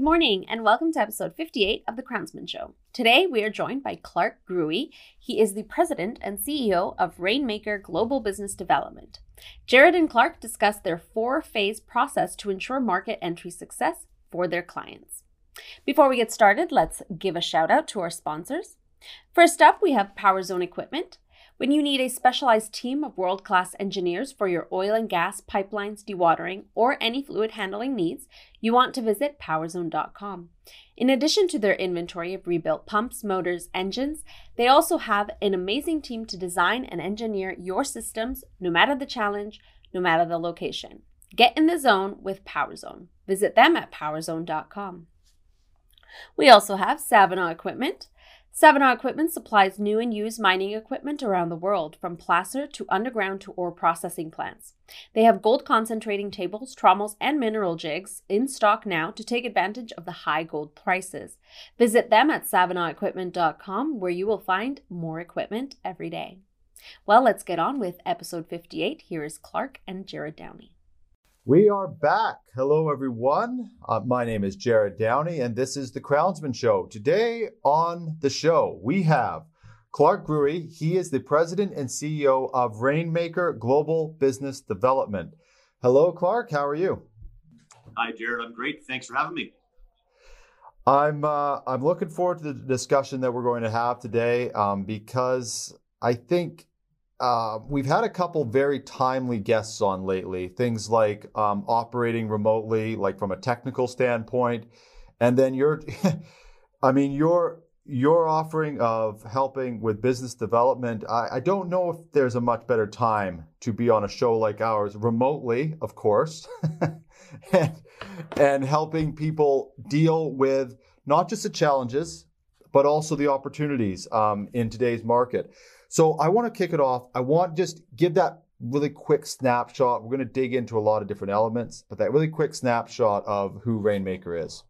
Good morning, and welcome to episode 58 of The Crownsmen Show. Today, we are joined by Clark Grue. He is the president and CEO of Rainmaker Global Business Development. Jerrod and Clark discuss their four phase process to ensure market entry success for their clients. Before we get started, let's give a shout out to our sponsors. First up, we have PowerZone Equipment. When you need a specialized team of world class engineers for your oil and gas, pipelines, dewatering, or any fluid handling needs, you want to visit powerzone.com. In addition to their inventory of rebuilt pumps, motors, engines, they also have an amazing team to design and engineer your systems no matter the challenge, no matter the location. Get in the zone with PowerZone. Visit them at powerzone.com. We also have Savona Equipment. Savona Equipment supplies new and used mining equipment around the world, from placer to underground to ore processing plants. They have gold concentrating tables, trommels, and mineral jigs in stock now to take advantage of the high gold prices. Visit them at savonaequipment.com where you will find more equipment every day. Well, let's get on with episode 58. Here is Clark and Jerrod Downey. We are back. Hello, everyone. Uh, my name is Jerrod Downey, and this is the Crownsmen Show. Today on the show, we have Clark Grue. He is the president and CEO of Rainmaker Global Business Development. Hello, Clark. How are you? Hi, Jerrod. I'm great. Thanks for having me. I'm uh, I'm looking forward to the discussion that we're going to have today um, because I think uh, we've had a couple very timely guests on lately. Things like um, operating remotely, like from a technical standpoint, and then your, I mean, your your offering of helping with business development. I, I don't know if there's a much better time to be on a show like ours, remotely, of course, and, and helping people deal with not just the challenges, but also the opportunities um, in today's market. So I want to kick it off. I want just give that really quick snapshot. We're going to dig into a lot of different elements, but that really quick snapshot of who Rainmaker is.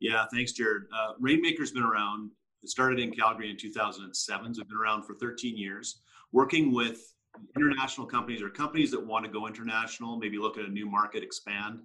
Yeah, thanks, Jerrod. Uh, Rainmaker's been around. It started in Calgary in 2007. So it's been around for 13 years, working with international companies or companies that want to go international, maybe look at a new market, expand.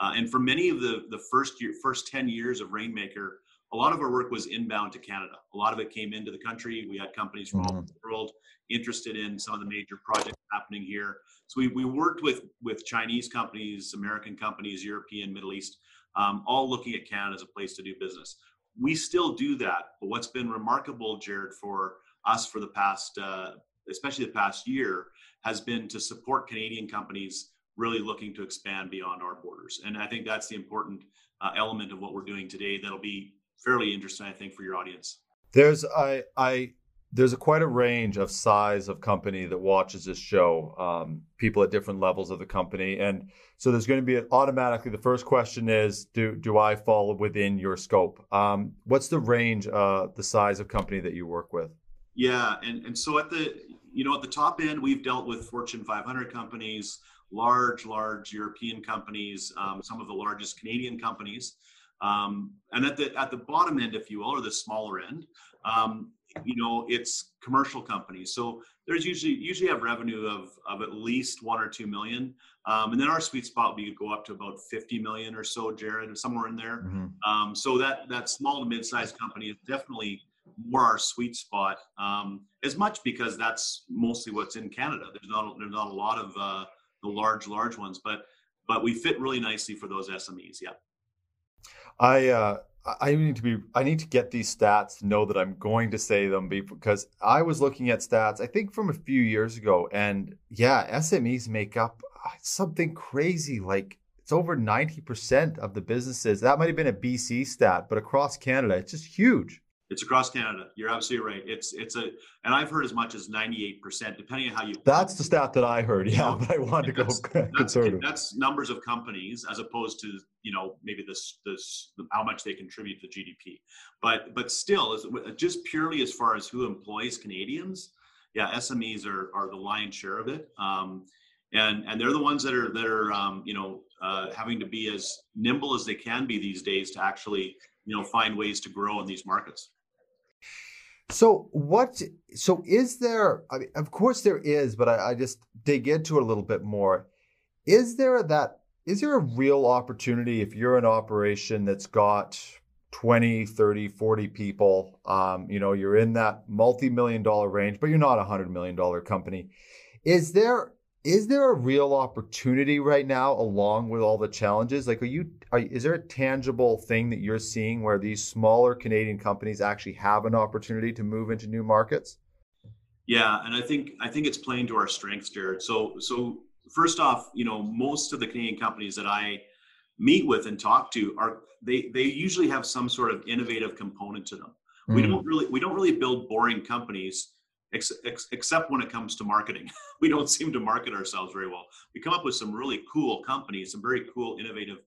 Uh, and for many of the the first year, first 10 years of Rainmaker, a lot of our work was inbound to Canada. A lot of it came into the country. We had companies from mm-hmm. all over the world interested in some of the major projects happening here. So we, we worked with with Chinese companies, American companies, European, Middle East, um, all looking at Canada as a place to do business. We still do that, but what's been remarkable, Jerrod, for us for the past, uh, especially the past year, has been to support Canadian companies really looking to expand beyond our borders. And I think that's the important uh, element of what we're doing today. That'll be fairly interesting, I think, for your audience. There's I I there's a quite a range of size of company that watches this show. Um, people at different levels of the company, and so there's going to be an, automatically. The first question is, do do I fall within your scope? Um, what's the range, uh, the size of company that you work with? Yeah, and and so at the you know at the top end, we've dealt with Fortune 500 companies, large large European companies, um, some of the largest Canadian companies. Um, and at the at the bottom end, if you will, or the smaller end, um, you know, it's commercial companies. So there's usually usually have revenue of of at least one or two million, um, and then our sweet spot we go up to about 50 million or so, Jerrod, or somewhere in there. Mm-hmm. Um, so that that small to mid-sized company is definitely more our sweet spot. Um, as much because that's mostly what's in Canada. There's not there's not a lot of uh, the large large ones, but but we fit really nicely for those SMEs. Yeah. I uh, I need to be I need to get these stats know that I'm going to say them because I was looking at stats I think from a few years ago and yeah SMEs make up uh, something crazy like it's over 90% of the businesses. That might have been a BC stat but across Canada it's just huge it's across Canada. You're absolutely right. It's it's a, and I've heard as much as 98 percent, depending on how you. That's the stat that I heard. Yeah, but I wanted to go that's, conservative. That's, that's numbers of companies as opposed to you know maybe this this how much they contribute to GDP, but but still, just purely as far as who employs Canadians, yeah, SMEs are are the lion's share of it. Um, and and they're the ones that are that are um, you know uh, having to be as nimble as they can be these days to actually you know find ways to grow in these markets. So what? So is there? I mean, of course there is, but I, I just dig into it a little bit more. Is there that is there a real opportunity if you're an operation that's got 20 30 40 people um, you know you're in that multi-million dollar range but you're not a hundred million dollar company is there is there a real opportunity right now along with all the challenges like are you are, is there a tangible thing that you're seeing where these smaller canadian companies actually have an opportunity to move into new markets yeah and i think i think it's playing to our strengths jerrod so so first off you know most of the canadian companies that i meet with and talk to are they they usually have some sort of innovative component to them mm. we hmm. don't really we don't really build boring companies ex, ex, except when it comes to marketing we don't seem to market ourselves very well we come up with some really cool companies some very cool innovative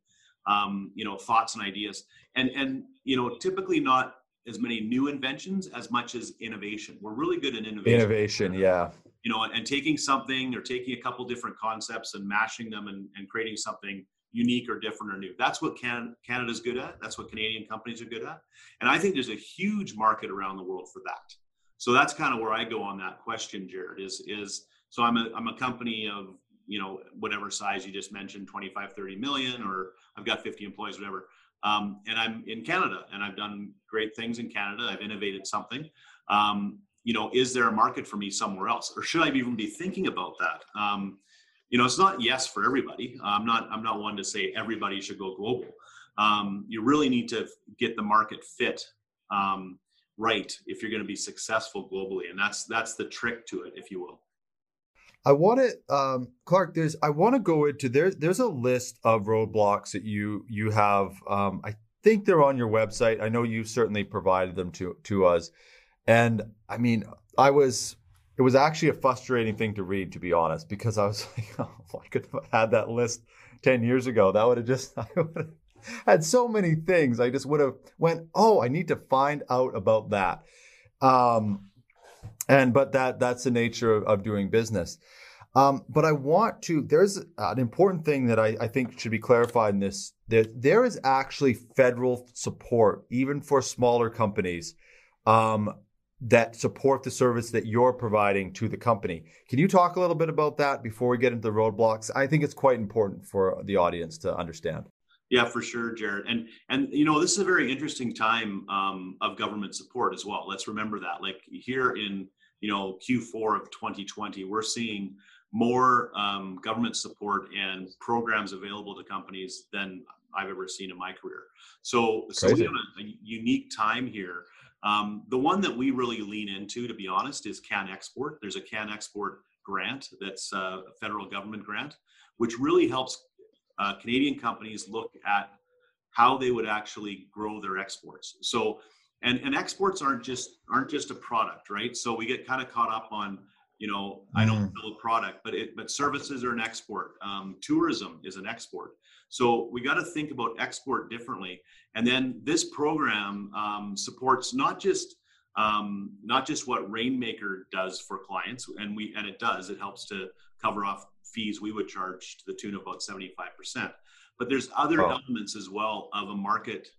um, you know thoughts and ideas and and you know typically not as many new inventions as much as innovation we're really good at innovation innovation yeah you know and taking something or taking a couple different concepts and mashing them and, and creating something unique or different or new. That's what can, Canada's good at. That's what Canadian companies are good at. And I think there's a huge market around the world for that. So that's kind of where I go on that question, Jerrod, is, is so I'm a, I'm a company of, you know, whatever size you just mentioned, 25, 30 million, or I've got 50 employees, whatever. Um, and I'm in Canada and I've done great things in Canada. I've innovated something. Um, you know, is there a market for me somewhere else? Or should I even be thinking about that? Um, you know it's not yes for everybody i'm not i'm not one to say everybody should go global um, you really need to get the market fit um, right if you're going to be successful globally and that's that's the trick to it if you will I want to, um, Clark. There's, I want to go into there's there's a list of roadblocks that you you have. Um, I think they're on your website. I know you've certainly provided them to to us, and I mean, I was it was actually a frustrating thing to read, to be honest, because I was like, oh, I could have had that list 10 years ago. That would have just, I would have had so many things. I just would have went, oh, I need to find out about that. Um, and, but that, that's the nature of, of doing business. Um, but I want to, there's an important thing that I, I think should be clarified in this. There, there is actually federal support, even for smaller companies, um, that support the service that you're providing to the company. Can you talk a little bit about that before we get into the roadblocks? I think it's quite important for the audience to understand. Yeah, for sure, Jerrod. And and you know this is a very interesting time um, of government support as well. Let's remember that. Like here in you know Q4 of 2020, we're seeing more um, government support and programs available to companies than I've ever seen in my career. So, so we have a, a unique time here um, the one that we really lean into, to be honest, is CanExport. There's a CanExport grant that's a federal government grant, which really helps uh, Canadian companies look at how they would actually grow their exports. So, and, and exports aren't just aren't just a product, right? So we get kind of caught up on, you know, I don't build mm. a product, but it but services are an export. Um, tourism is an export. So we got to think about export differently. And then this program um, supports not just um, not just what Rainmaker does for clients, and we and it does. It helps to cover off fees we would charge to the tune of about seventy five percent. But there's other oh. elements as well of a market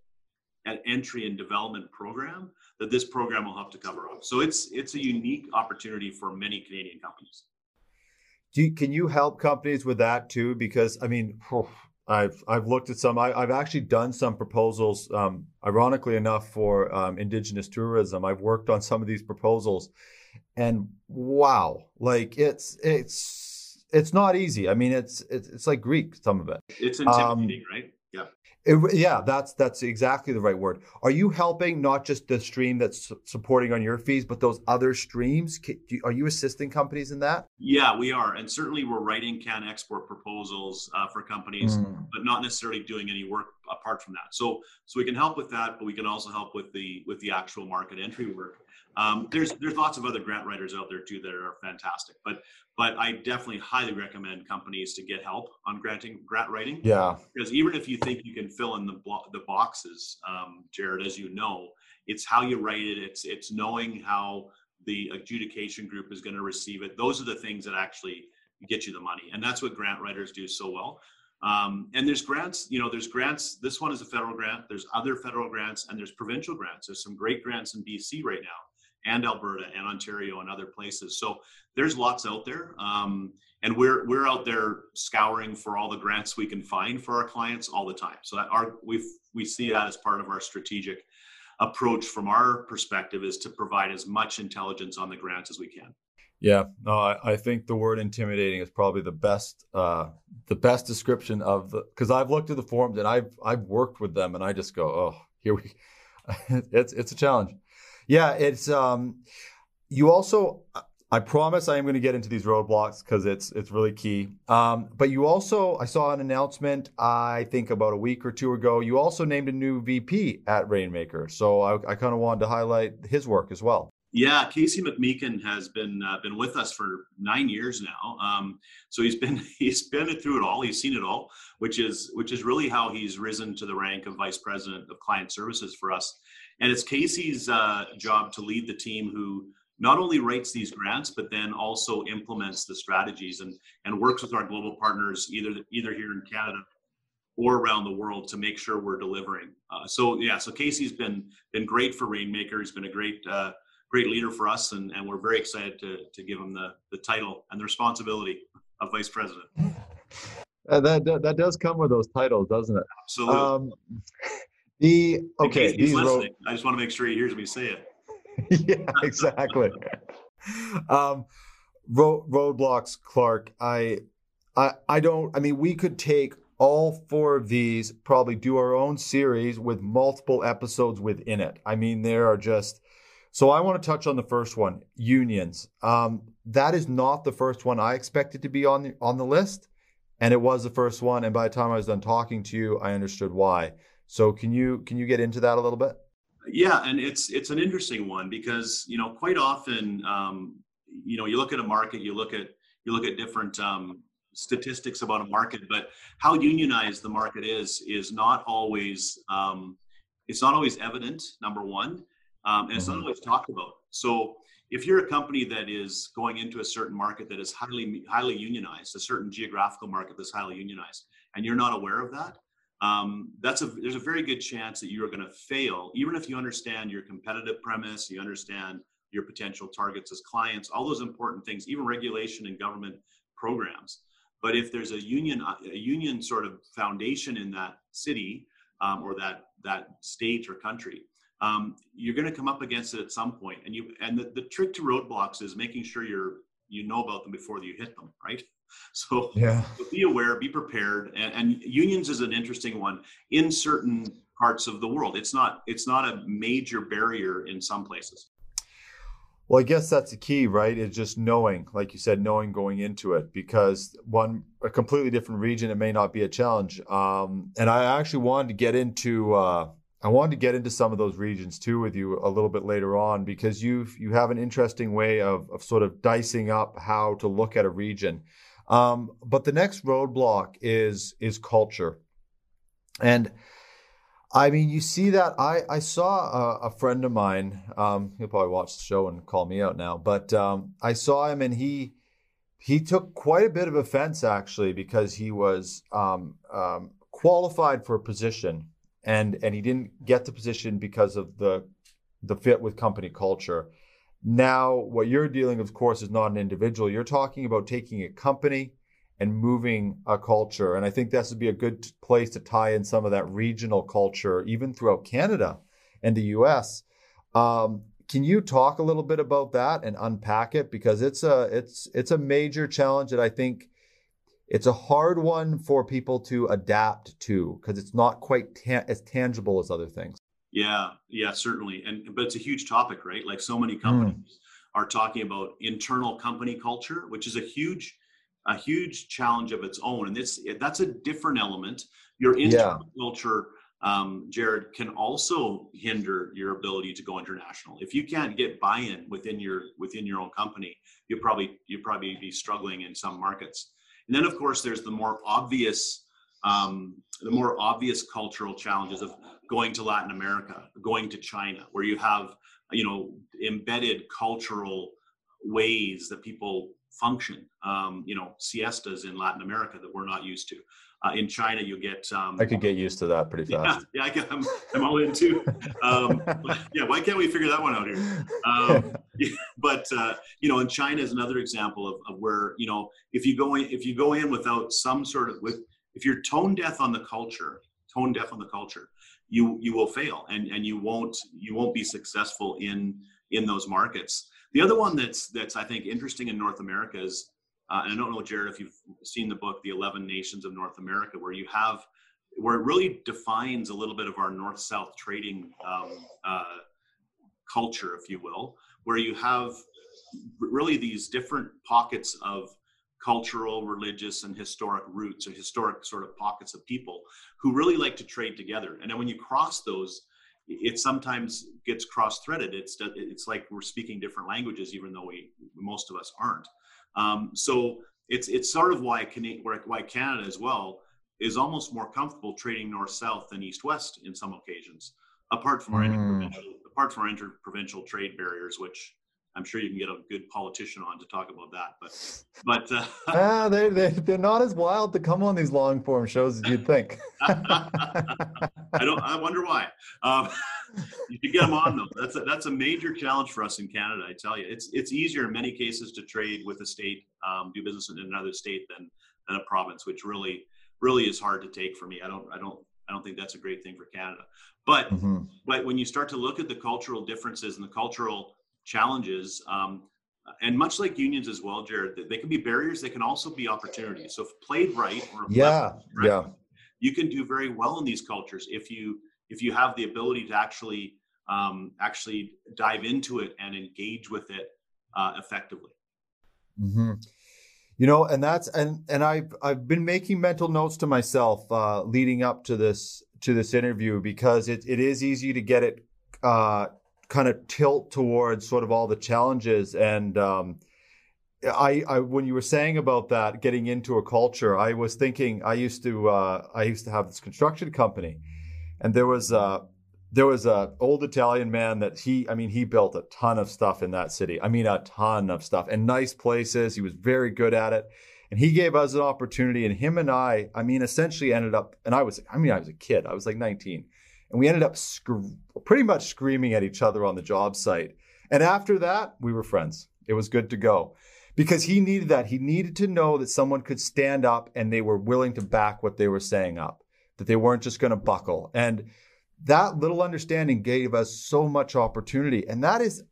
at entry and development program that this program will help to cover off. So it's it's a unique opportunity for many Canadian companies. Do you, can you help companies with that too? Because I mean, I've I've looked at some. I, have actually done some proposals. Um, ironically enough, for um, indigenous tourism, I've worked on some of these proposals, and wow, like it's it's it's not easy. I mean, it's it's, it's like Greek. Some of it. It's intimidating, um, right? Yeah. It, yeah, that's that's exactly the right word. Are you helping not just the stream that's supporting on your fees, but those other streams? Are you assisting companies in that? Yeah, we are, and certainly we're writing CanExport proposals uh, for companies, mm. but not necessarily doing any work apart from that. So so we can help with that, but we can also help with the with the actual market entry work. Um, there's there's lots of other grant writers out there too that are fantastic, but but I definitely highly recommend companies to get help on granting grant writing. Yeah, because even if you think you can fill in the blo- the boxes, um, Jerrod, as you know, it's how you write it. It's it's knowing how the adjudication group is going to receive it. Those are the things that actually get you the money, and that's what grant writers do so well. Um, and there's grants, you know, there's grants. This one is a federal grant. There's other federal grants, and there's provincial grants. There's some great grants in BC right now and Alberta and Ontario and other places. So there's lots out there. Um, and we're we're out there scouring for all the grants we can find for our clients all the time. So that our we we see that as part of our strategic approach from our perspective is to provide as much intelligence on the grants as we can. Yeah, no, I, I think the word intimidating is probably the best uh, the best description of the because I've looked at the forms and I've I've worked with them and I just go oh here we it's it's a challenge. Yeah, it's um you also I promise I am going to get into these roadblocks because it's it's really key. Um, but you also, I saw an announcement, I think about a week or two ago. You also named a new VP at Rainmaker, so I, I kind of wanted to highlight his work as well. Yeah, Casey McMeekin has been uh, been with us for nine years now. Um, so he's been he's been through it all. He's seen it all, which is which is really how he's risen to the rank of vice president of client services for us. And it's Casey's uh, job to lead the team who not only writes these grants but then also implements the strategies and and works with our global partners either either here in Canada or around the world to make sure we're delivering. Uh, so yeah, so Casey's been been great for Rainmaker. He's been a great uh, great leader for us, and, and we're very excited to to give him the the title and the responsibility of vice president. Uh, that, that, that does come with those titles, doesn't it? Absolutely. Um, the okay, these listening, I just want to make sure he hears me say it. yeah, exactly. um, road, roadblocks, Clark. I, I, I don't. I mean, we could take all four of these, probably do our own series with multiple episodes within it. I mean, there are just. So I want to touch on the first one, unions. Um, that is not the first one I expected to be on the on the list, and it was the first one. And by the time I was done talking to you, I understood why. So can you can you get into that a little bit? Yeah, and it's it's an interesting one because you know quite often um, you know you look at a market, you look at you look at different um, statistics about a market, but how unionized the market is is not always um, it's not always evident. Number one, um, and it's not mm-hmm. always talked about. So if you're a company that is going into a certain market that is highly highly unionized, a certain geographical market that's highly unionized, and you're not aware of that, um, that's a there's a very good chance that you are going to fail, even if you understand your competitive premise, you understand your potential targets as clients, all those important things, even regulation and government programs. But if there's a union a union sort of foundation in that city um, or that that state or country, um, you're going to come up against it at some point. And you and the, the trick to roadblocks is making sure you're you know about them before you hit them, right? So, yeah. Be aware, be prepared, and, and unions is an interesting one in certain parts of the world. It's not it's not a major barrier in some places. Well, I guess that's the key, right? Is just knowing, like you said, knowing going into it, because one a completely different region, it may not be a challenge. Um, and I actually wanted to get into uh, I wanted to get into some of those regions too with you a little bit later on because you you have an interesting way of of sort of dicing up how to look at a region. Um, but the next roadblock is is culture, and I mean you see that I I saw a, a friend of mine. Um, he'll probably watch the show and call me out now, but um, I saw him and he he took quite a bit of offense actually because he was um, um, qualified for a position and and he didn't get the position because of the the fit with company culture. Now, what you're dealing, of course, is not an individual. You're talking about taking a company and moving a culture, and I think this would be a good place to tie in some of that regional culture, even throughout Canada and the U.S. Um, can you talk a little bit about that and unpack it because it's a it's it's a major challenge that I think it's a hard one for people to adapt to because it's not quite ta- as tangible as other things. Yeah, yeah, certainly. And but it's a huge topic, right? Like so many companies mm. are talking about internal company culture, which is a huge a huge challenge of its own. And it's that's a different element. Your internal yeah. culture um, Jerrod, can also hinder your ability to go international. If you can't get buy-in within your within your own company, you probably you probably be struggling in some markets. And then, of course, there's the more obvious, um, the more obvious cultural challenges of going to Latin America, going to China, where you have, you know, embedded cultural ways that people function. Um, you know, siestas in Latin America that we're not used to. Uh, in China, you get. Um, I could get used to that pretty fast. Yeah, yeah I am I'm all in too. Um, yeah, why can't we figure that one out here? Um, yeah, but uh, you know, in China is another example of, of where you know if you go in if you go in without some sort of with if you're tone deaf on the culture, tone deaf on the culture, you you will fail and and you won't you won't be successful in in those markets. The other one that's that's I think interesting in North America is uh, and I don't know, Jerrod, if you've seen the book, The 11 Nations of North America, where you have, where it really defines a little bit of our north south trading um, uh, culture, if you will, where you have really these different pockets of cultural, religious, and historic roots or historic sort of pockets of people who really like to trade together. And then when you cross those, it sometimes gets cross-threaded. It's it's like we're speaking different languages, even though we most of us aren't. Um, so it's it's sort of why why Canada as well is almost more comfortable trading north south than east west in some occasions, apart from our mm. interprovincial apart from our interprovincial trade barriers, which I'm sure you can get a good politician on to talk about that. But but uh, ah, they they they're not as wild to come on these long form shows as you'd think. I don't. I wonder why. Um, you should get them on though. That's a, that's a major challenge for us in Canada. I tell you, it's it's easier in many cases to trade with a state, um, do business in another state than than a province, which really really is hard to take for me. I don't I don't I don't think that's a great thing for Canada. But mm-hmm. but when you start to look at the cultural differences and the cultural challenges, um, and much like unions as well, Jerrod, they can be barriers. They can also be opportunities. So if played right, or yeah, right, yeah, you can do very well in these cultures if you if you have the ability to actually um, actually dive into it and engage with it uh, effectively. Mm-hmm. You know, and that's and and I've I've been making mental notes to myself uh, leading up to this to this interview because it, it is easy to get it uh, kind of tilt towards sort of all the challenges and um, I, I when you were saying about that getting into a culture i was thinking i used to uh, i used to have this construction company and there was a there was a old Italian man that he I mean he built a ton of stuff in that city. I mean a ton of stuff and nice places. He was very good at it. And he gave us an opportunity and him and I I mean essentially ended up and I was I mean I was a kid. I was like 19. And we ended up sc- pretty much screaming at each other on the job site. And after that, we were friends. It was good to go. Because he needed that. He needed to know that someone could stand up and they were willing to back what they were saying up that they weren't just going to buckle. And that little understanding gave us so much opportunity. And that is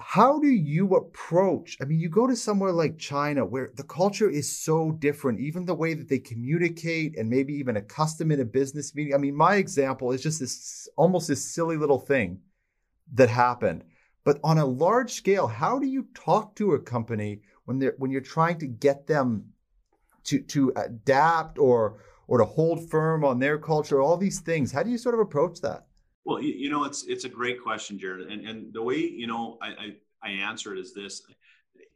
how do you approach? I mean, you go to somewhere like China where the culture is so different, even the way that they communicate and maybe even a custom in a business meeting. I mean, my example is just this almost this silly little thing that happened. But on a large scale, how do you talk to a company when they're when you're trying to get them to to adapt or or to hold firm on their culture, all these things. How do you sort of approach that? Well, you know, it's it's a great question, Jerrod. And and the way, you know, I I, I answer it is this.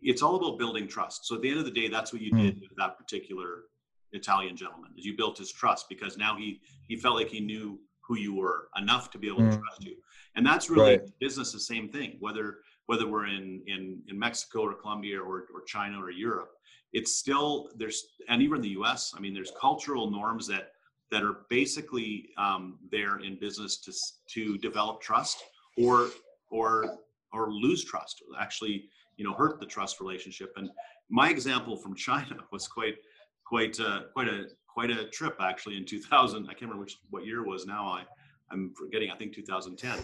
It's all about building trust. So at the end of the day, that's what you mm. did with that particular Italian gentleman. Is you built his trust because now he he felt like he knew who you were enough to be able mm. to hmm. trust you. And that's really right. business the same thing. Whether whether we're in in in Mexico or Colombia or or China or Europe, it's still there's and even in the us i mean there's cultural norms that that are basically um, there in business to to develop trust or or or lose trust actually you know hurt the trust relationship. And my example from china was quite quite uh, quite a quite a trip actually in 2000 i can't remember which what year it was now i i'm forgetting i think 2010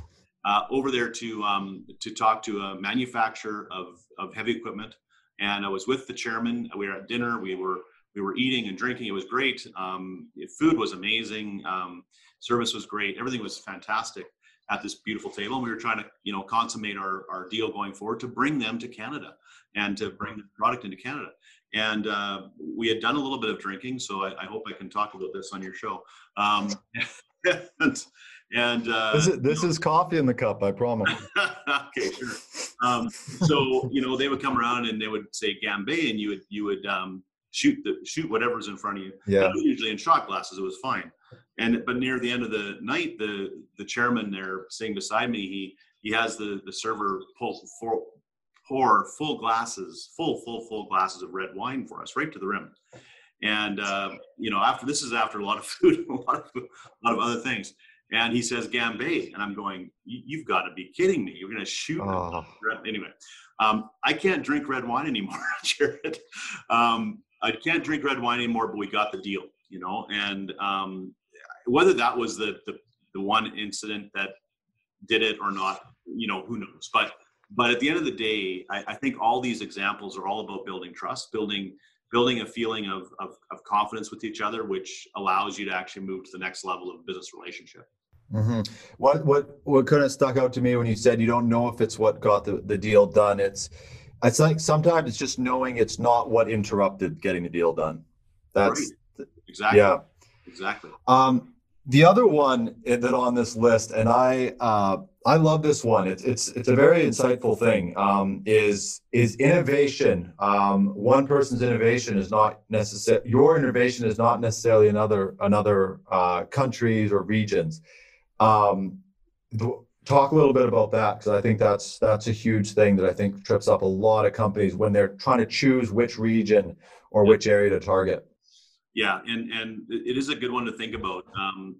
uh, over there to um, to talk to a manufacturer of of heavy equipment and I was with the chairman. We were at dinner. We were we were eating and drinking. It was great. Um, food was amazing. Um, service was great. Everything was fantastic at this beautiful table. And we were trying to you know consummate our our deal going forward to bring them to Canada and to bring the product into Canada. And uh, we had done a little bit of drinking, so I, I, hope I can talk about this on your show. Um, and, and uh, this is, this is coffee in the cup, I promise. okay, sure. Um, so you know they would come around and they would say Gambé, and you would you would um, shoot the shoot whatever's in front of you. Yeah. Usually in shot glasses, it was fine. And but near the end of the night, the the chairman there sitting beside me, he he has the the server pull for, pour full glasses, full, full, full glasses of red wine for us, right to the rim. And uh, you know, after this is after a lot of food, a lot of, a lot of other things. And he says Gambay, and I'm going, you've got to be kidding me! You're going to shoot oh. anyway. Um, I can't drink red wine anymore, Jerrod. Um, I can't drink red wine anymore, but we got the deal, you know. And um, whether that was the, the the one incident that did it or not, you know, who knows? But but at the end of the day, I, I think all these examples are all about building trust, building building a feeling of, of, of confidence with each other, which allows you to actually move to the next level of business relationship. Mm-hmm. What what what kind of stuck out to me when you said you don't know if it's what got the, the deal done? It's it's like sometimes it's just knowing it's not what interrupted getting the deal done. That's right. exactly yeah exactly. Um, the other one that on this list, and I uh, I love this one. It's it's it's a very insightful thing. Um, is is innovation? Um, one person's innovation is not necessary. Your innovation is not necessarily another another uh, countries or regions. Um, talk a little bit about that because I think that's that's a huge thing that I think trips up a lot of companies when they're trying to choose which region or which area to target. Yeah, and and it is a good one to think about. Um,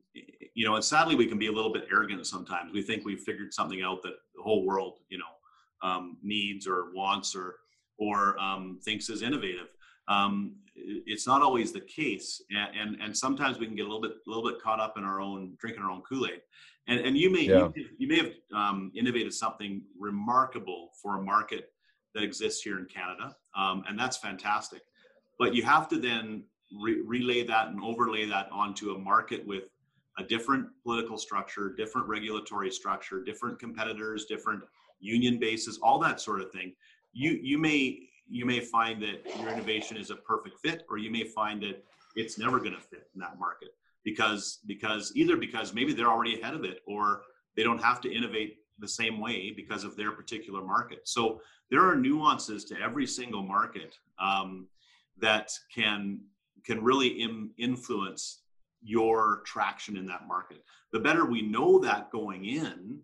you know, and sadly, we can be a little bit arrogant sometimes. We think we've figured something out that the whole world, you know, um, needs or wants or or um, thinks is innovative. Um, it's not always the case, and, and, and sometimes we can get a little bit a little bit caught up in our own drinking our own Kool Aid. And and you may yeah. you, you, may have um, innovated something remarkable for a market that exists here in Canada, um, and that's fantastic. But you have to then re- relay that and overlay that onto a market with a different political structure, different regulatory structure, different competitors, different union bases, all that sort of thing. You you may you may find that your innovation is a perfect fit, or you may find that it's never going to fit in that market because because either because maybe they're already ahead of it, or they don't have to innovate the same way because of their particular market. So there are nuances to every single market um, that can can really Im- influence your traction in that market. The better we know that going in,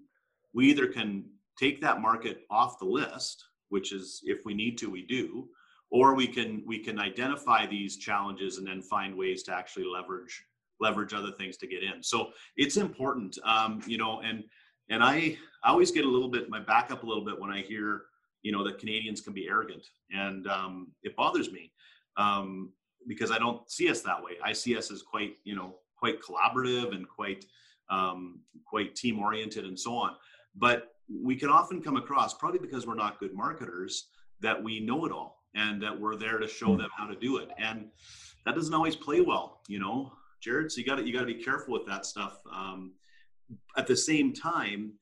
we either can take that market off the list, which is if we need to, we do, or we can we can identify these challenges and then find ways to actually leverage leverage other things to get in. So it's important, um, you know, and and I I always get a little bit my back up a little bit when I hear you know that Canadians can be arrogant, and um, it bothers me. Um, because I don't see us that way. I see us as quite, you know, quite collaborative and quite, um, quite team oriented and so on. But we can often come across, probably because we're not good marketers, that we know it all and that we're there to show hmm. them how to do it. And that doesn't always play well, you know, Jerrod. So you got to you got to be careful with that stuff. Um, at the same time,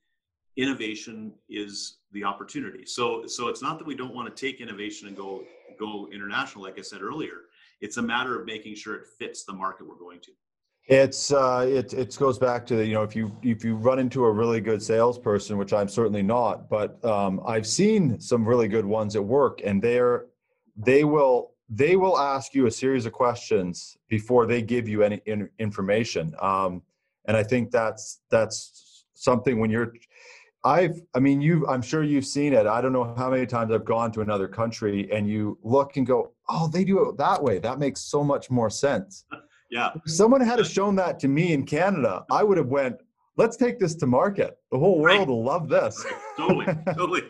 innovation is the opportunity. So so it's not that we don't want to take innovation and go go international, like I said earlier it's a matter of making sure it fits the market we're going to. It's uh, it it goes back to the, you know if you if you run into a really good salesperson, which I'm certainly not, but um, I've seen some really good ones at work, and they're they will they will ask you a series of questions before they give you any in, information, um, and I think that's that's something when you're I've, I mean, you, I'm sure you've seen it. I don't know how many times I've gone to another country and you look and go, oh, they do it that way. That makes so much more sense. Yeah. If someone had shown that to me in Canada, I would have went, let's take this to market. The whole world right. will love this. Right. Totally. totally.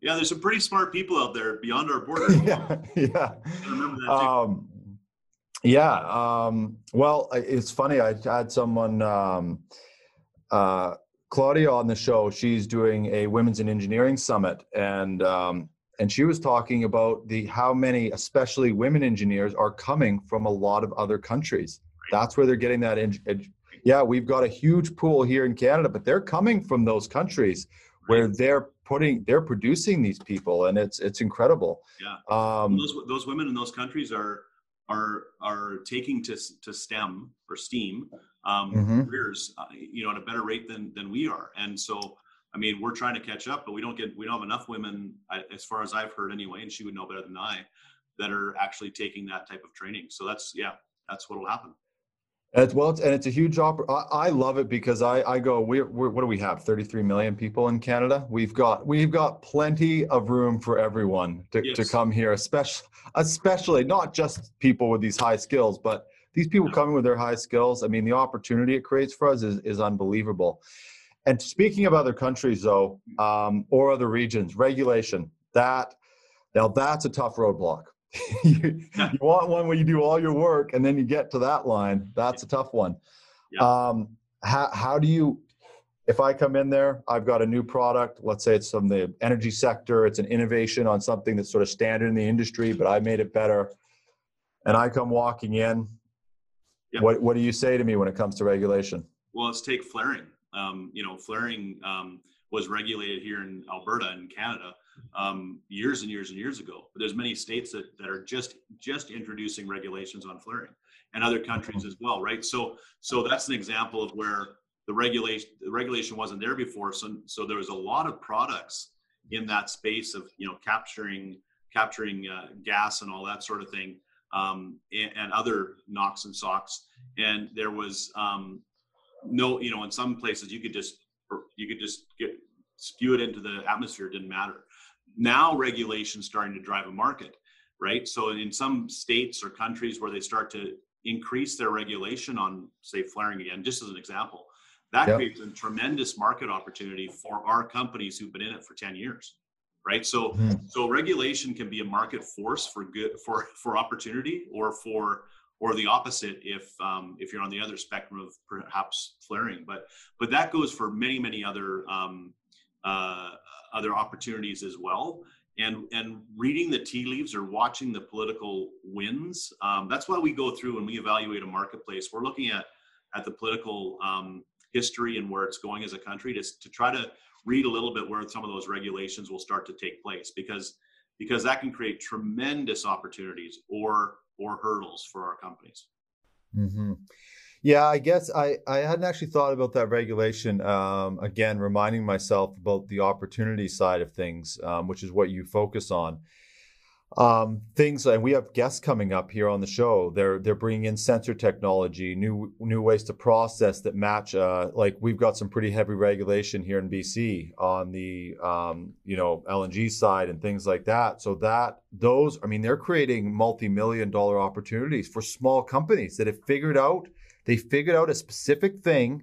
Yeah. There's some pretty smart people out there beyond our borders. yeah. Yeah. Remember Um, yeah. Um, well, it's funny. I had someone, um, uh, Claudia on the show. She's doing a women's in engineering summit, and um, and she was talking about the how many, especially women engineers, are coming from a lot of other countries. That's where they're getting that. In, yeah, we've got a huge pool here in Canada, but they're coming from those countries where they're putting they're producing these people, and it's it's incredible. Yeah, um, those those women in those countries are are are taking to to STEM or STEAM um, mm-hmm. careers, uh, you know, at a better rate than than we are. And so, I mean, we're trying to catch up, but we don't get we don't have enough women, as far as I've heard anyway, and she would know better than I, that are actually taking that type of training. So that's yeah, that's what will happen. As well, and it's a huge op- I, love it because I, I go, we're, we're, what do we have? 33 million people in Canada. We've got, we've got plenty of room for everyone to, yes. to come here, especially, especially not just people with these high skills, but these people coming with their high skills. I mean, the opportunity it creates for us is, is unbelievable. And speaking of other countries though, um, or other regions, regulation, that, now that's a tough roadblock you, you, want one where you do all your work and then you get to that line. That's a tough one. Yeah. Um, how, how do you, if I come in there, I've got a new product, let's say it's from the energy sector, it's an innovation on something that's sort of standard in the industry, but I made it better. And I come walking in. What, what do you say to me when it comes to regulation? Well, let's take flaring. Um, you know, flaring um, was regulated here in Alberta and Canada um, years and years and years ago. But there's many states that, that are just just introducing regulations on flaring, and other countries as well, right? So so that's an example of where the regulation the regulation wasn't there before. So so there was a lot of products in that space of you know capturing capturing uh, gas and all that sort of thing, um, and, and, other NOx and SOx. And there was um, no, you know, in some places you could just you could just get spew it into the atmosphere. It didn't matter now regulation starting to drive a market right so in some states or countries where they start to increase their regulation on say flaring again just as an example that yep. creates a tremendous market opportunity for our companies who've been in it for 10 years right so mm-hmm. so regulation can be a market force for good for for opportunity or for or the opposite if um, if you're on the other spectrum of perhaps flaring but but that goes for many many other um, uh, other opportunities as well. And and reading the tea leaves or watching the political winds. Um, that's why we go through and we evaluate a marketplace. We're looking at at the political um, history and where it's going as a country to, to try to read a little bit where some of those regulations will start to take place because because that can create tremendous opportunities or or hurdles for our companies. Mm-hmm. Yeah, I guess I, I hadn't actually thought about that regulation. Um, again, reminding myself about the opportunity side of things, um, which is what you focus on. Um, things, and we have guests coming up here on the show. They're they're bringing in sensor technology, new new ways to process that match. Uh, like we've got some pretty heavy regulation here in BC on the um, you know LNG side and things like that. So that those, I mean, they're creating multi million dollar opportunities for small companies that have figured out they figured out a specific thing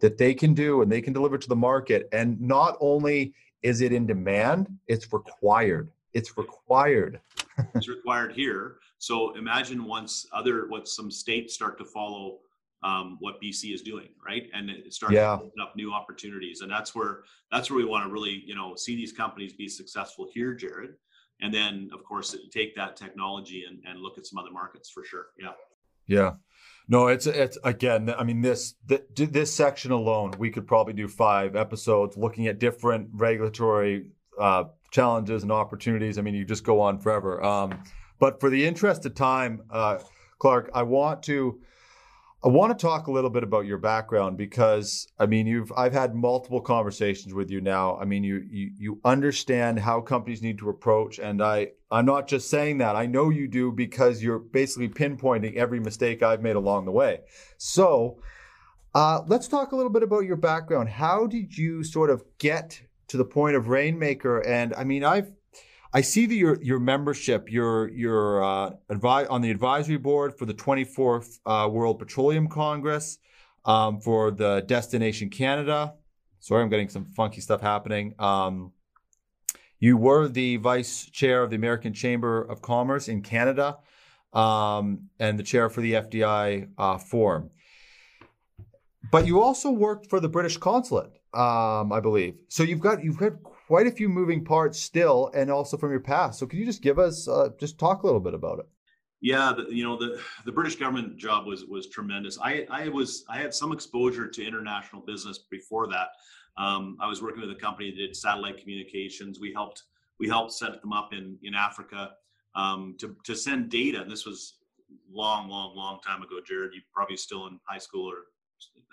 that they can do and they can deliver to the market. And not only is it in demand, it's required. It's required. it's required here. So imagine once other what some states start to follow um, what BC is doing, right? And it starts yeah. to open up new opportunities. And that's where that's where we want to really, you know, see these companies be successful here, Jerrod. And then of course take that technology and, and look at some other markets for sure. Yeah. Yeah. No, it's it's again. I mean, this this section alone, we could probably do five episodes looking at different regulatory uh, challenges and opportunities. I mean, you just go on forever. Um, but for the interest of time, uh, Clark, I want to I want to talk a little bit about your background because I mean you've I've had multiple conversations with you now. I mean you you you understand how companies need to approach and I I'm not just saying that. I know you do because you're basically pinpointing every mistake I've made along the way. So, uh, let's talk a little bit about your background. How did you sort of get to the point of Rainmaker and I mean I've I see that your your membership, your your uh, advi- on the advisory board for the 24th uh, World Petroleum Congress, um, for the Destination Canada. Sorry, I'm getting some funky stuff happening. Um, you were the vice chair of the American Chamber of Commerce in Canada, um, and the chair for the FDI uh, Forum. But you also worked for the British consulate, um, I believe. So you've got you've got quite a few moving parts still, and also from your past. So, could you just give us uh, just talk a little bit about it? Yeah, the, you know the the British government job was was tremendous. I I was I had some exposure to international business before that. Um, I was working with a company that did satellite communications. We helped we helped set them up in in Africa um, to to send data. And this was long, long, long time ago, Jerrod. You probably still in high school or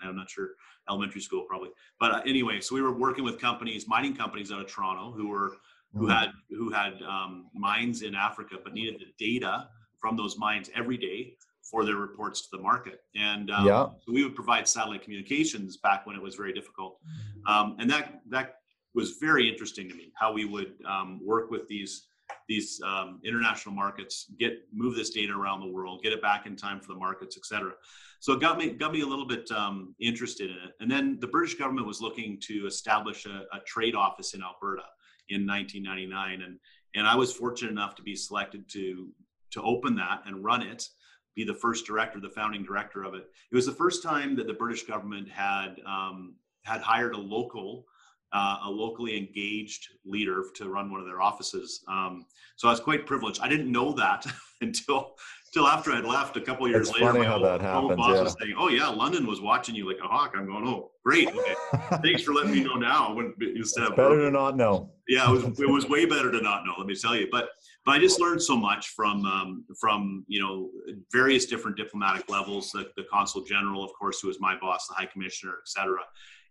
I'm not sure, elementary school probably. But uh, anyway, so we were working with companies, mining companies out of Toronto, who were who mm-hmm. had who had um, mines in Africa, but needed the data from those mines every day for their reports to the market. And um, Yeah. so we would provide satellite communications back when it was very difficult. Um, and that that was very interesting to me how we would um, work with these these um, international markets, get move this data around the world, get it back in time for the markets, et cetera. So it got me got me a little bit um, interested in it. And then the British government was looking to establish a, a trade office in Alberta in 1999, and and I was fortunate enough to be selected to to open that and run it, be the first director, the founding director of it. It was the first time that the British government had um, had hired a local, uh, a locally engaged leader to run one of their offices. Um, so I was quite privileged. I didn't know that until until after I'd left a couple of years It's later. funny my how old- that happens, boss yeah. was saying, "Oh yeah, London was watching you like a hawk." I'm going, "Oh, great. Okay. Thanks for letting me know now." When instead It's of better to not know. yeah, it was it was way better to not know. Let me tell you, but but I just learned so much from um, from you know various different diplomatic levels. The, the consul general, of course, who was my boss, the high commissioner, et cetera,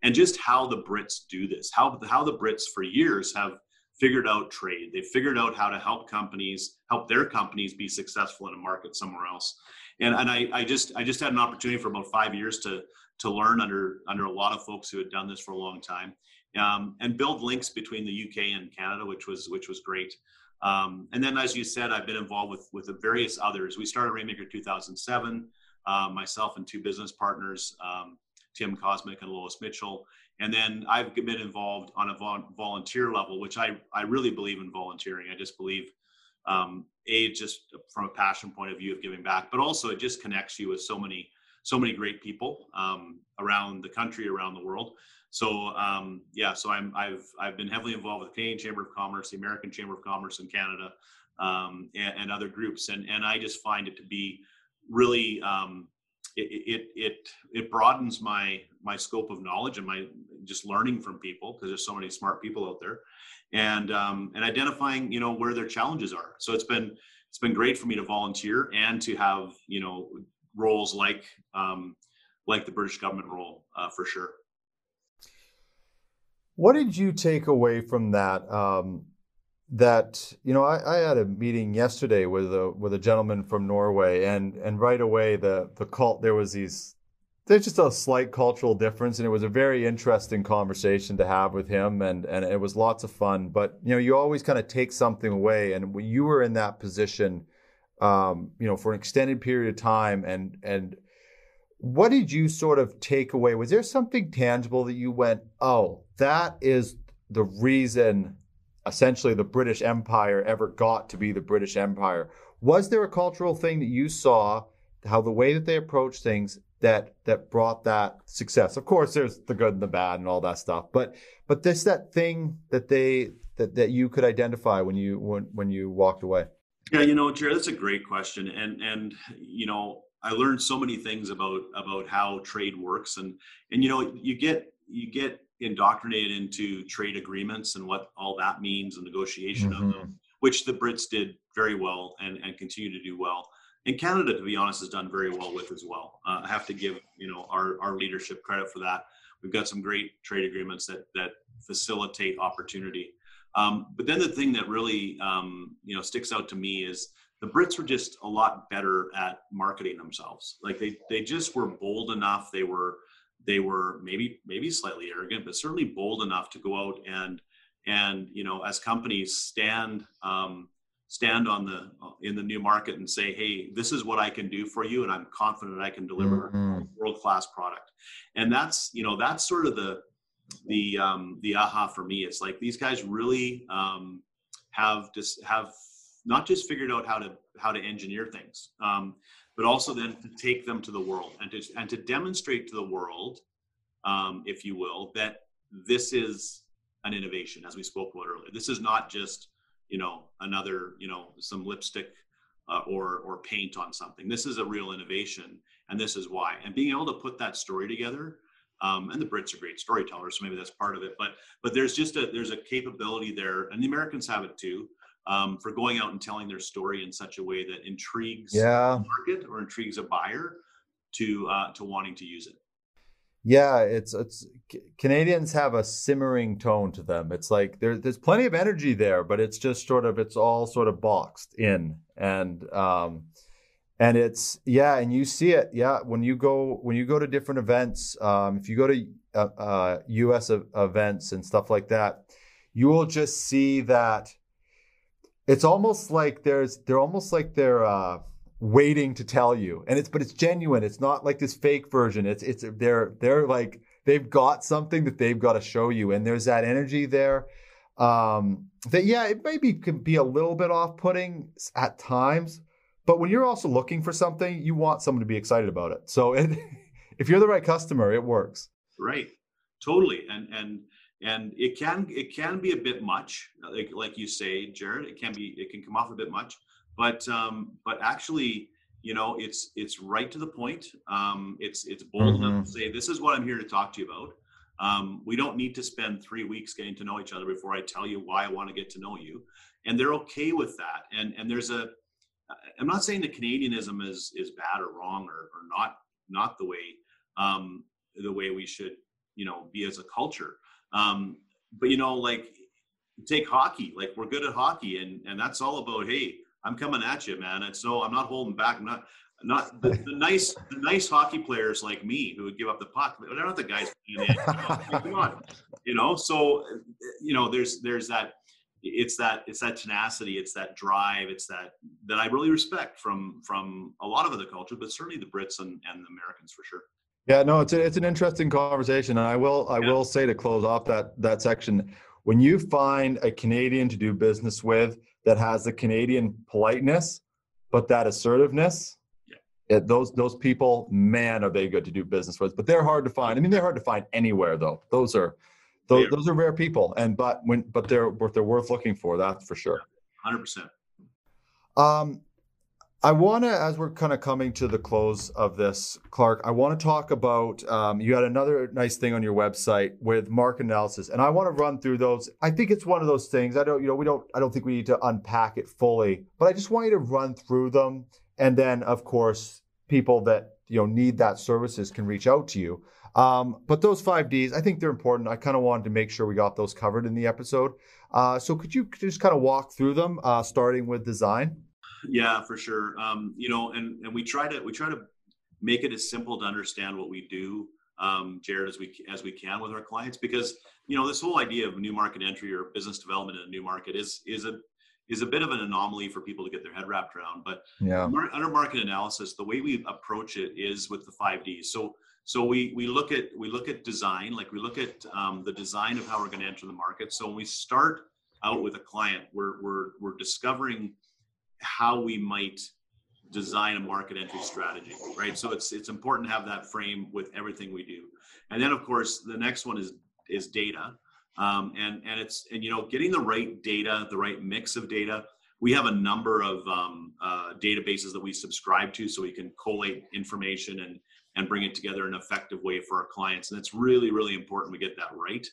and just how the Brits do this. How how the Brits for years have figured out trade. They've figured out how to help companies help their companies be successful in a market somewhere else. And and I, I just I just had an opportunity for about five years to to learn under under a lot of folks who had done this for a long time um, and build links between the UK and Canada, which was which was great. Um, and then, as you said, I've been involved with with various others. We started Rainmaker 2007, uh, myself and two business partners, um, Tim Cosmic and Lois Mitchell. And then I've been involved on a volunteer level, which I I really believe in volunteering. I just believe. Um, a just from a passion point of view of giving back, but also it just connects you with so many so many great people um, around the country, around the world. So um, yeah, so I'm I've I've been heavily involved with the Canadian Chamber of Commerce, the American Chamber of Commerce in Canada, um, and, and other groups, and and I just find it to be really um, it, it it broadens my my scope of knowledge and my just learning from people because there's so many smart people out there, and um, and identifying you know where their challenges are. So it's been it's been great for me to volunteer and to have you know roles like um, like the British government role uh, for sure. What did you take away from that? Um, that you know, I, I had a meeting yesterday with a with a gentleman from Norway, and and right away the the cult there was these there's just a slight cultural difference, and it was a very interesting conversation to have with him, and and it was lots of fun. But you know, you always kind of take something away, and when you were in that position, um, you know, for an extended period of time, and and what did you sort of take away? Was there something tangible that you went, oh, that is the reason essentially the British Empire ever got to be the British Empire? Was there a cultural thing that you saw, how the way that they approached things that that brought that success? Of course, there's the good and the bad and all that stuff, but but this that thing that they that, that you could identify when you when when you walked away. Yeah, you know, Jerrod, that's a great question, and and you know, I learned so many things about about how trade works, and and you know, you get you get indoctrinated into trade agreements and what all that means and negotiation of them, which the Brits did very well and and continue to do well. And Canada, to be honest, has done very well with as well. Uh, I have to give you know our our leadership credit for that. We've got some great trade agreements that that facilitate opportunity. Um, but then the thing that really um, you know sticks out to me is the Brits were just a lot better at marketing themselves. Like they they just were bold enough. They were they were maybe maybe slightly arrogant, but certainly bold enough to go out and and you know as companies stand um, stand on the in the new market and say, hey, this is what I can do for you, and I'm confident I can deliver Mhm. world class product. And that's you know that's sort of the the um, the aha for me. It's like these guys really um, have just have not just figured out how to how to engineer things, um, but also then to take them to the world and to and to demonstrate to the world, um, if you will, that this is an innovation, as we spoke about earlier. This is not just you know another you know some lipstick uh, or or paint on something. This is a real innovation, and this is why. And being able to put that story together um, and the Brits are great storytellers, so maybe that's part of it. But but there's just a there's a capability there, and the Americans have it too, um, for going out and telling their story in such a way that intrigues Yeah. the market or intrigues a buyer to uh, to wanting to use it. Yeah, it's it's Canadians have a simmering tone to them. It's like there, there's plenty of energy there, but it's just sort of it's all sort of boxed in, and um, and it's yeah and you see it yeah when you go when you go to different events um, if you go to uh, uh, us events and stuff like that you will just see that it's almost like there's they're almost like they're uh, waiting to tell you and it's but it's genuine it's not like this fake version it's it's they're they're like they've got something that they've got to show you and there's that energy there um, that yeah it maybe can be a little bit off-putting at times but when you're also looking for something, you want someone to be excited about it. So it, if you're the right customer, it works. Right. Totally. And and and it can it can be a bit much, like like you say, Jerrod. It can be it can come off a bit much, but um, but actually, you know, it's it's right to the point. Um, it's it's bold mm-hmm. enough to say this is what I'm here to talk to you about. Um, we don't need to spend three weeks getting to know each other before I tell you why I want to get to know you, and they're okay with that. And and there's a I'm not saying that Canadianism is is bad or wrong or, or not not the way um, the way we should you know be as a culture. Um, but you know, like take hockey, like we're good at hockey, and and that's all about hey, I'm coming at you, man. And so I'm not holding back. I'm not not the, the nice the nice hockey players like me who would give up the puck. They're not the guys. Come on, you know. So you know, there's there's that it's that it's that tenacity it's that drive it's that that i really respect from from a lot of other cultures but certainly the brits and, and the americans for sure yeah no it's a, it's an interesting conversation and i will i yeah. will say to close off that that section when you find a canadian to do business with that has the canadian politeness but that assertiveness yeah. it, those those people man are they good to do business with but they're hard to find i mean they're hard to find anywhere though those are those, those are rare people, and but when but they're they're worth looking for. That's for sure. Hundred percent. Um, I want to, as we're kind of coming to the close of this, Clark, I want to talk about. Um, you had another nice thing on your website with market analysis, and I want to run through those. I think it's one of those things. I don't, you know, we don't. I don't think we need to unpack it fully, but I just want you to run through them, and then, of course, people that you know need that services can reach out to you. Um, but those five Ds, I think they're important. I kind of wanted to make sure we got those covered in the episode. Uh, so could you just kind of walk through them, uh, starting with design? Yeah, for sure. Um, you know, and and we try to we try to make it as simple to understand what we do, um, Jerrod, as we as we can with our clients, because you know this whole idea of new market entry or business development in a new market is is a is a bit of an anomaly for people to get their head wrapped around. But yeah. under market analysis, the way we approach it is with the five Ds. So so we we look at we look at design, like we look at um, the design of how we're going to enter the market. So when we start out with a client, we're we're we're discovering how we might design a market entry strategy, right? So it's it's important to have that frame with everything we do. And then of course the next one is is data. Um, and and it's and you know getting the right data, the right mix of data. We have a number of um, uh, databases that we subscribe to, so we can collate information and and bring it together in an effective way for our clients. And it's really, really important we get that right.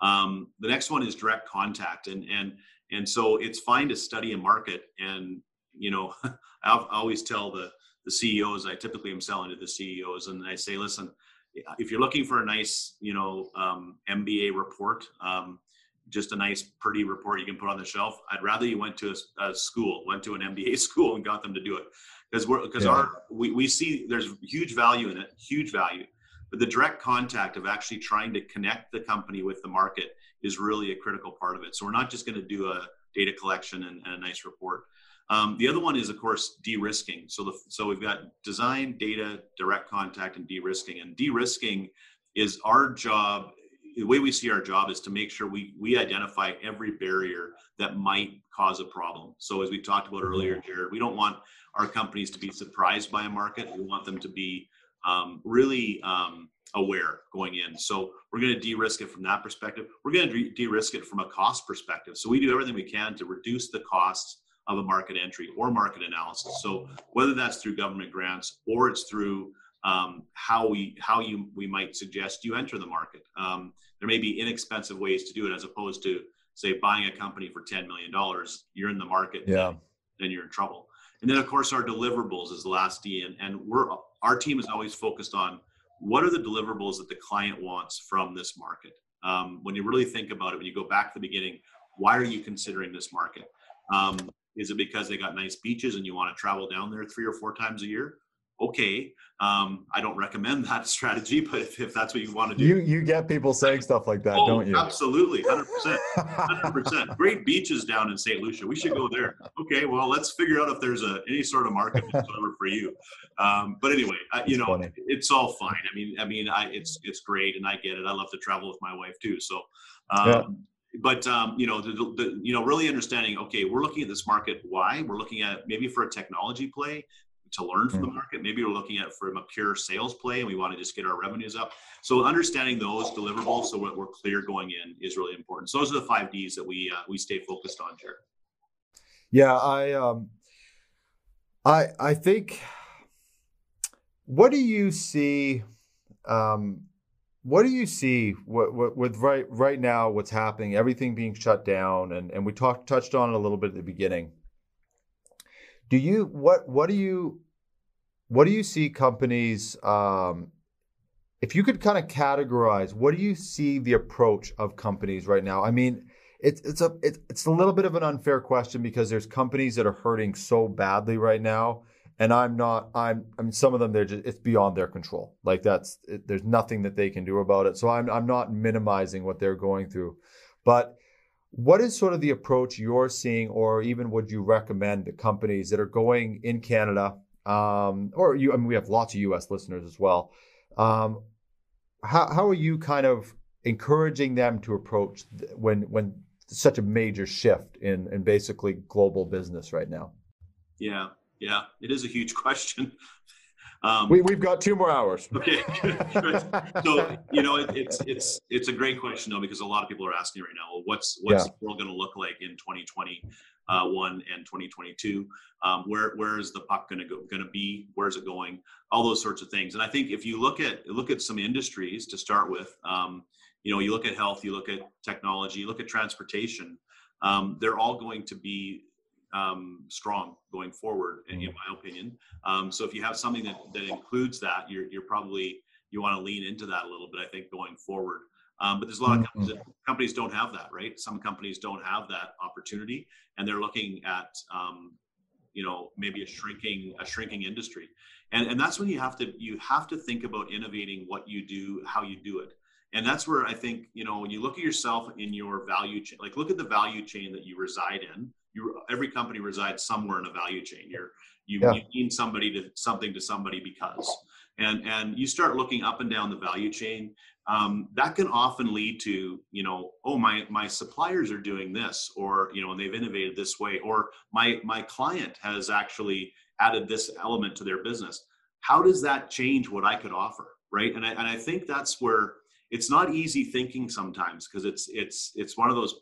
Um, the next one is direct contact, and and and so it's fine to study a market. And you know, I always tell the the CEOs I typically am selling to the CEOs, and I say, listen, if you're looking for a nice, you know, um, MBA report, um, just a nice, pretty report you can put on the shelf. I'd rather you went to a, a school, went to an MBA school, and got them to do it because we're because yeah. our we, we see there's huge value in it huge value but the direct contact of actually trying to connect the company with the market is really a critical part of it. So we're not just going to do a data collection and, and a nice report. Um, the other one is of course de-risking. So the so we've got design data direct contact and de-risking. And de-risking is our job the way we see our job is to make sure we we identify every barrier that might cause a problem. So as we talked about earlier jerrod we don't want our companies to be surprised by a market. We want them to be um, really um, aware going in. So we're going to de-risk it from that perspective. We're going to de-risk it from a cost perspective. So we do everything we can to reduce the costs of a market entry or market analysis. So whether that's through government grants or it's through um, how we how you we might suggest you enter the market. Um, there may be inexpensive ways to do it as opposed to say buying a company for ten million dollars. You're in the market, yeah. then you're in trouble. And then of course our deliverables is the last D and, and we're our team is always focused on what are the deliverables that the client wants from this market. Um, when you really think about it, when you go back to the beginning, why are you considering this market? Um, Is it because they got nice beaches and you want to travel down there three or four times a year? Okay. Um, I don't recommend that strategy, but if, if that's what you want to do, you you get people saying stuff like that, oh, don't you? Absolutely, hundred percent, hundred percent. Great beaches down in St. Lucia. We should go there. Okay, well, let's figure out if there's a any sort of market whatsoever for you. Um, but anyway, I, you know, funny. it's all fine. I mean, I mean, I it's it's great, and I get it. I love to travel with my wife too. So. Um, yeah but um, you know the, the, you know really understanding okay we're looking at this market why we're looking at maybe for a technology play to learn from the mm. market. Maybe we're looking at from a pure sales play and we want to just get our revenues up. So understanding those deliverables so we're clear going in is really important. So those are the five Ds that we uh, we stay focused on, Jerrod. Yeah, I um, I I think. What do you see? Um, what do you see what, what, with right right now? What's happening? Everything being shut down, and and we talked touched on it a little bit at the beginning do you what what do you what do you see companies um, if you could kind of categorize what do you see the approach of companies right now? I mean it's it's a it's, it's a little bit of an unfair question because there's companies that are hurting so badly right now and i'm not i'm i mean some of them they're just it's beyond their control. Like that's it, there's nothing that they can do about it. So i'm i'm not minimizing what they're going through. But what is sort of the approach you're seeing, or even would you recommend to companies that are going in Canada, um, or you? I mean, we have lots of U.S. listeners as well. Um, how how are you kind of encouraging them to approach when when such a major shift in in basically global business right now? Yeah, yeah, it is a huge question. Um, we, we've got two more hours. Okay. so you know, it, it's it's it's a great question though because a lot of people are asking right now, well, what's what's yeah. the world going to look like in 2021 and 2022? Um, where where is the puck going to go going to be? Where is it going? All those sorts of things. And I think if you look at look at some industries to start with, um, you know, you look at health, you look at technology, you look at transportation. Um, they're all going to be um, strong going forward, in, in mm-hmm. my opinion. Um, so if you have something that, that includes that, you're, you're probably you want to lean into that a little bit. I think going forward. Um, but there's a lot of companies, that, companies don't have that, right? Some companies don't have that opportunity, and they're looking at um, you know maybe a shrinking a shrinking industry, and and that's when you have to you have to think about innovating what you do, how you do it and that's where i think you know when you look at yourself in your value chain like look at the value chain that you reside in you every company resides somewhere in a value chain. You're you, yeah. you mean somebody to something to somebody because and and you start looking up and down the value chain um, that can often lead to you know oh my my suppliers are doing this or you know and they've innovated this way or my my client has actually added this element to their business how does that change what i could offer right and i, and I think that's where it's not easy thinking sometimes because it's it's it's one of those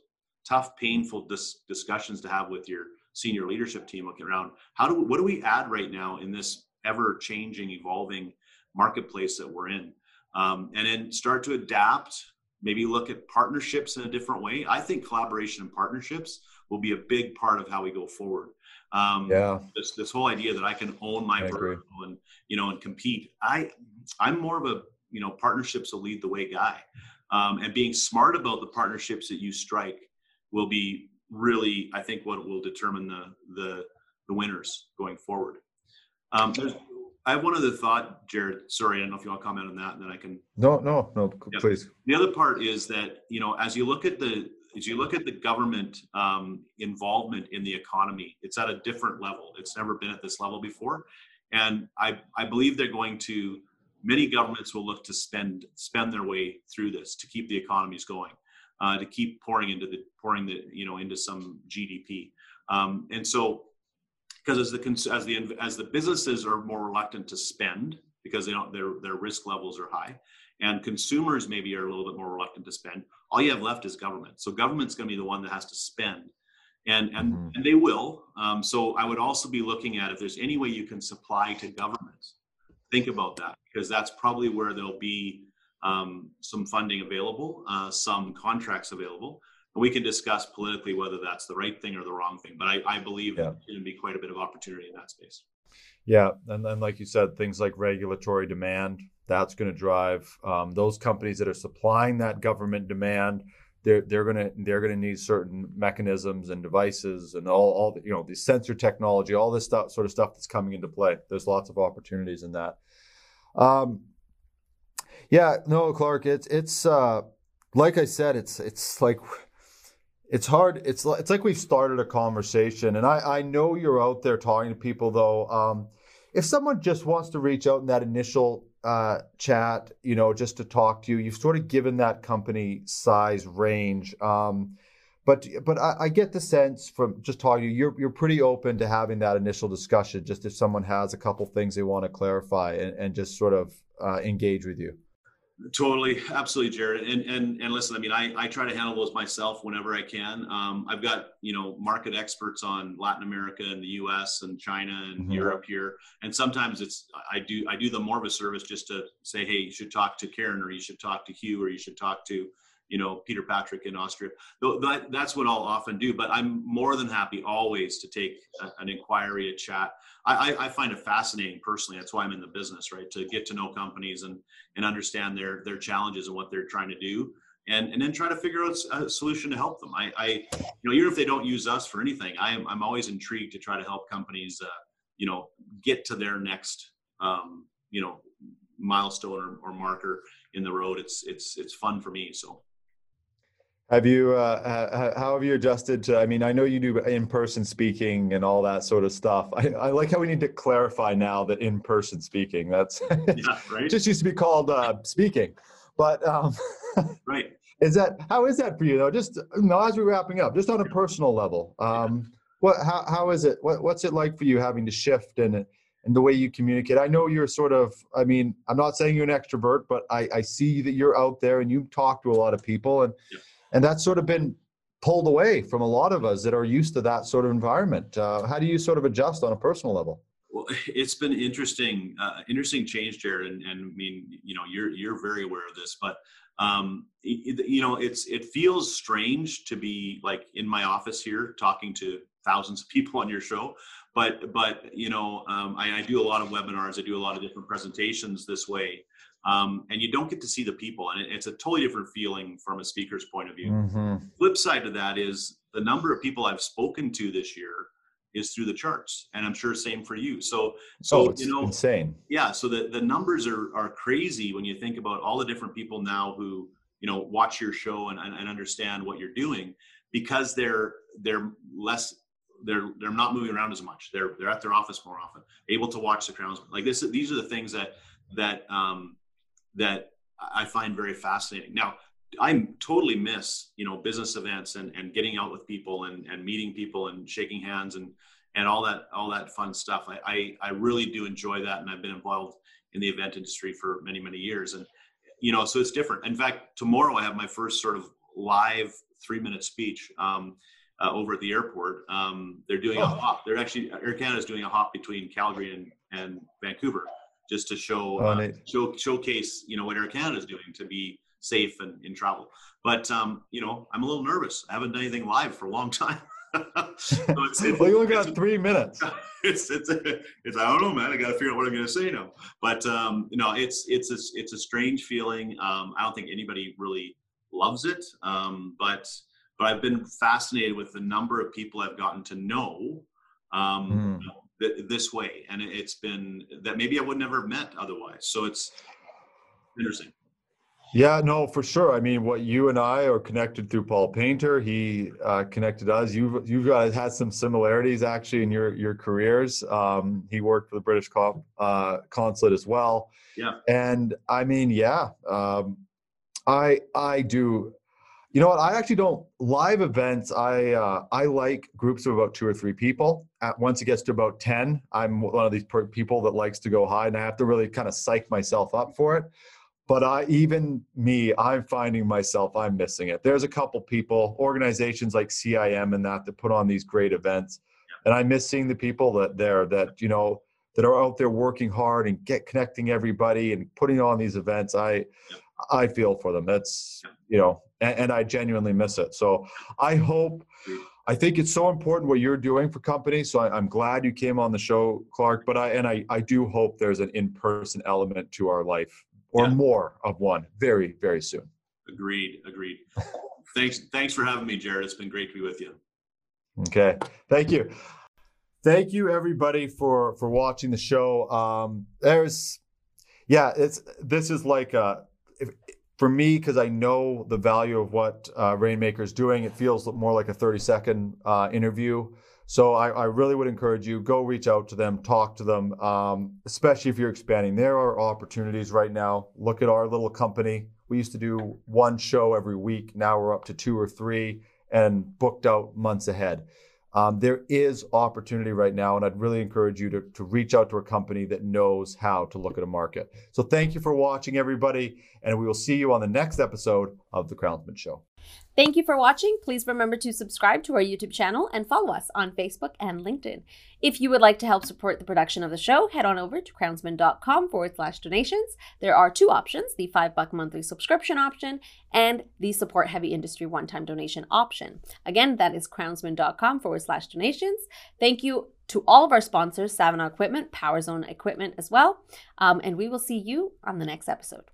tough, painful dis- discussions to have with your senior leadership team looking around. How do we, what do we add right now in this ever changing, evolving marketplace that we're in? Um, and then start to adapt. Maybe look at partnerships in a different way. I think collaboration and partnerships will be a big part of how we go forward. Um, yeah. This this whole idea that I can own my vertical and you know and compete. I I'm more of a you know partnerships will lead the way guy, um, and being smart about the partnerships that you strike will be really, I think, what will determine the the, the winners going forward. Um, I have one other thought, Jerrod. Sorry, I don't know if you want to comment on that, and then I can. No, no, no, yeah. please. The other part is that you know, as you look at the as you look at the government um, involvement in the economy, it's at a different level. It's never been at this level before, and I I believe they're going to. Many governments will look to spend spend their way through this to keep the economies going uh, to keep pouring into the pouring the you know into some GDP. Um, and so, because as the as the as the businesses are more reluctant to spend because they don't their their risk levels are high, and consumers maybe are a little bit more reluctant to spend. All you have left is government. So government's going to be the one that has to spend. And, and, mm-hmm. and they will. Um, so I would also be looking at if there's any way you can supply to governments. Think about that because that's probably where there'll be um, some funding available, uh, some contracts available. And we can discuss politically whether that's the right thing or the wrong thing. But I, I believe yeah. there's going to be quite a bit of opportunity in that space. Yeah, and then like you said, things like regulatory demand that's going to drive um, those companies that are supplying that government demand. they're they're gonna they're gonna need certain mechanisms and devices and all all the, you know the sensor technology, all this stuff sort of stuff that's coming into play. There's lots of opportunities in that. Um, yeah, no, Clark, it's it's uh, like I said, it's it's like it's hard. It's like, it's like we've started a conversation, and I I know you're out there talking to people though. Um, if someone just wants to reach out in that initial uh, chat, you know, just to talk to you. You've sort of given that company size range. Um, but but I, I, get the sense from just talking to you, you're you're pretty open to having that initial discussion. Just if someone has a couple things they want to clarify and, and just sort of uh, engage with you. Totally, absolutely, Jerrod. And and and listen, I mean, I, I try to handle those myself whenever I can. Um, I've got you know market experts on Latin America and the U.S. and China and mm-hmm. Europe here, and sometimes it's I do I do them more of a service just to say, hey, you should talk to Karen or you should talk to Hugh or you should talk to you know Peter Patrick in Austria. That, that's what I'll often do. But I'm more than happy always to take a, an inquiry, a chat. I, I, I, find it fascinating personally. That's why I'm in the business, right? To get to know companies and and understand their their challenges and what they're trying to do. And, and then try to figure out a solution to help them. I, I, you know, even if they don't use us for anything, I am, I'm always intrigued to try to help companies, uh, you know, get to their next, um, you know, milestone or, or marker in the road. It's, it's, it's fun for me. So. Have you, uh, how have you adjusted to, I mean, I know you do in-person speaking and all that sort of stuff. I, I like how we need to clarify now that in-person speaking, that's, yeah, right? just used to be called uh, speaking, but um, right. Is that, how is that for you though? Just, you know, as we're wrapping up, just on a personal level, um, what, how, how is it, what, what's it like for you having to shift and, and the way you communicate. I know you're sort of, I mean, I'm not saying you're an extrovert, but I, I see that you're out there and you talk to a lot of people and yeah and that's sort of been pulled away from a lot of us that are used to that sort of environment. Uh, how do you sort of adjust on a personal level? Well, it's been interesting, uh, interesting change, Jerrod. And, and, I mean, you know, you're you're very aware of this, but um, it, you know, it's it feels strange to be like in my office here talking to thousands of people on your show. But but you know, um, I, I do a lot of webinars. I do a lot of different presentations this way um, and you don't get to see the people and it, it's a totally different feeling from a speaker's point of view. Mm-hmm. flip side to that is the number of people i've spoken to this year is through the charts and i'm sure same for you. So so oh, you know insane. yeah so the, the numbers are are crazy when you think about all the different people now who you know watch your show and, and, and understand what you're doing because they're they're less they're they're not moving around as much. They're they're at their office more often able to watch the crowns. Like this these are the things that that um that I find very fascinating. Now, I totally miss, you know, business events and, and getting out with people and, and meeting people and shaking hands and, and all that, all that fun stuff. I, I, I really do enjoy that. And I've been involved in the event industry for many, many years. And, you know, so it's different. In fact, tomorrow I have my first sort of live three minute speech um, uh, over at the airport. Um, they're doing oh. a hop. They're actually, Air Canada is doing a hop between Calgary and, and Vancouver just to show uh, show showcase you know what Air Canada is doing to be safe and in travel. But um, you know, I'm a little nervous. I haven't done anything live for a long time. so it's, it's, well, you only got three minutes. It's, it's it's I don't know, man. I got to figure out what I'm going to say now. But um, you know, it's it's a, it's a strange feeling. Um, I don't think anybody really loves it. Um, but but I've been fascinated with the number of people I've gotten to know um, mm th- this way, and it's been that maybe I would never have met otherwise. So it's interesting. Yeah, no, for sure. I mean, what you and I are connected through Paul Painter. He uh, connected us. You've you've had some similarities actually in your your careers. Um, he worked for the British uh, consulate as well. Yeah. And I mean, yeah, um, I I do you know what? I actually don't live events. I uh, I like groups of about two or three people. At, once it gets to about ten, I'm one of these people that likes to go high, and I have to really kind of psych myself up for it. But I, even me, I'm finding myself I'm missing it. There's a couple people, organizations like CIM and that that put on these great events, and I miss seeing the people that there that you know that are out there working hard and get connecting everybody and putting on these events. I I feel for them. That's you know and, and I genuinely miss it. So I hope. I think it's so important what you're doing for companies. So I, am glad you came on the show, Clark. But I and I, I do hope there's an in-person element to our life, or yeah. more of one, very very soon. Agreed. Agreed. thanks thanks for having me, Jerrod. It's been great to be with you. Okay, thank you. Thank you everybody for for watching the show. Um, there's, yeah, it's this is like a, if, for me because I know the value of what uh, Rainmaker is doing. It feels more like a 30 second uh, interview. So I, I, really would encourage you go reach out to them, talk to them, um, especially if you're expanding. There are opportunities right now. Look at our little company. We used to do one show every week. Now we're up to two or three and booked out months ahead. Um, there is opportunity right now, and I'd really encourage you to, to reach out to a company that knows how to look at a market. So thank you for watching, everybody, and we will see you on the next episode of The Crownsmen Show. Thank you for watching. Please remember to subscribe to our YouTube channel and follow us on Facebook and LinkedIn. If you would like to help support the production of the show, head on over to crownsman.com forward slash donations. There are two options the five buck monthly subscription option and the support heavy industry one time donation option. Again, that is crownsman.com forward slash donations. Thank you to all of our sponsors, Savona Equipment, PowerZone Equipment as well. Um, and we will see you on the next episode.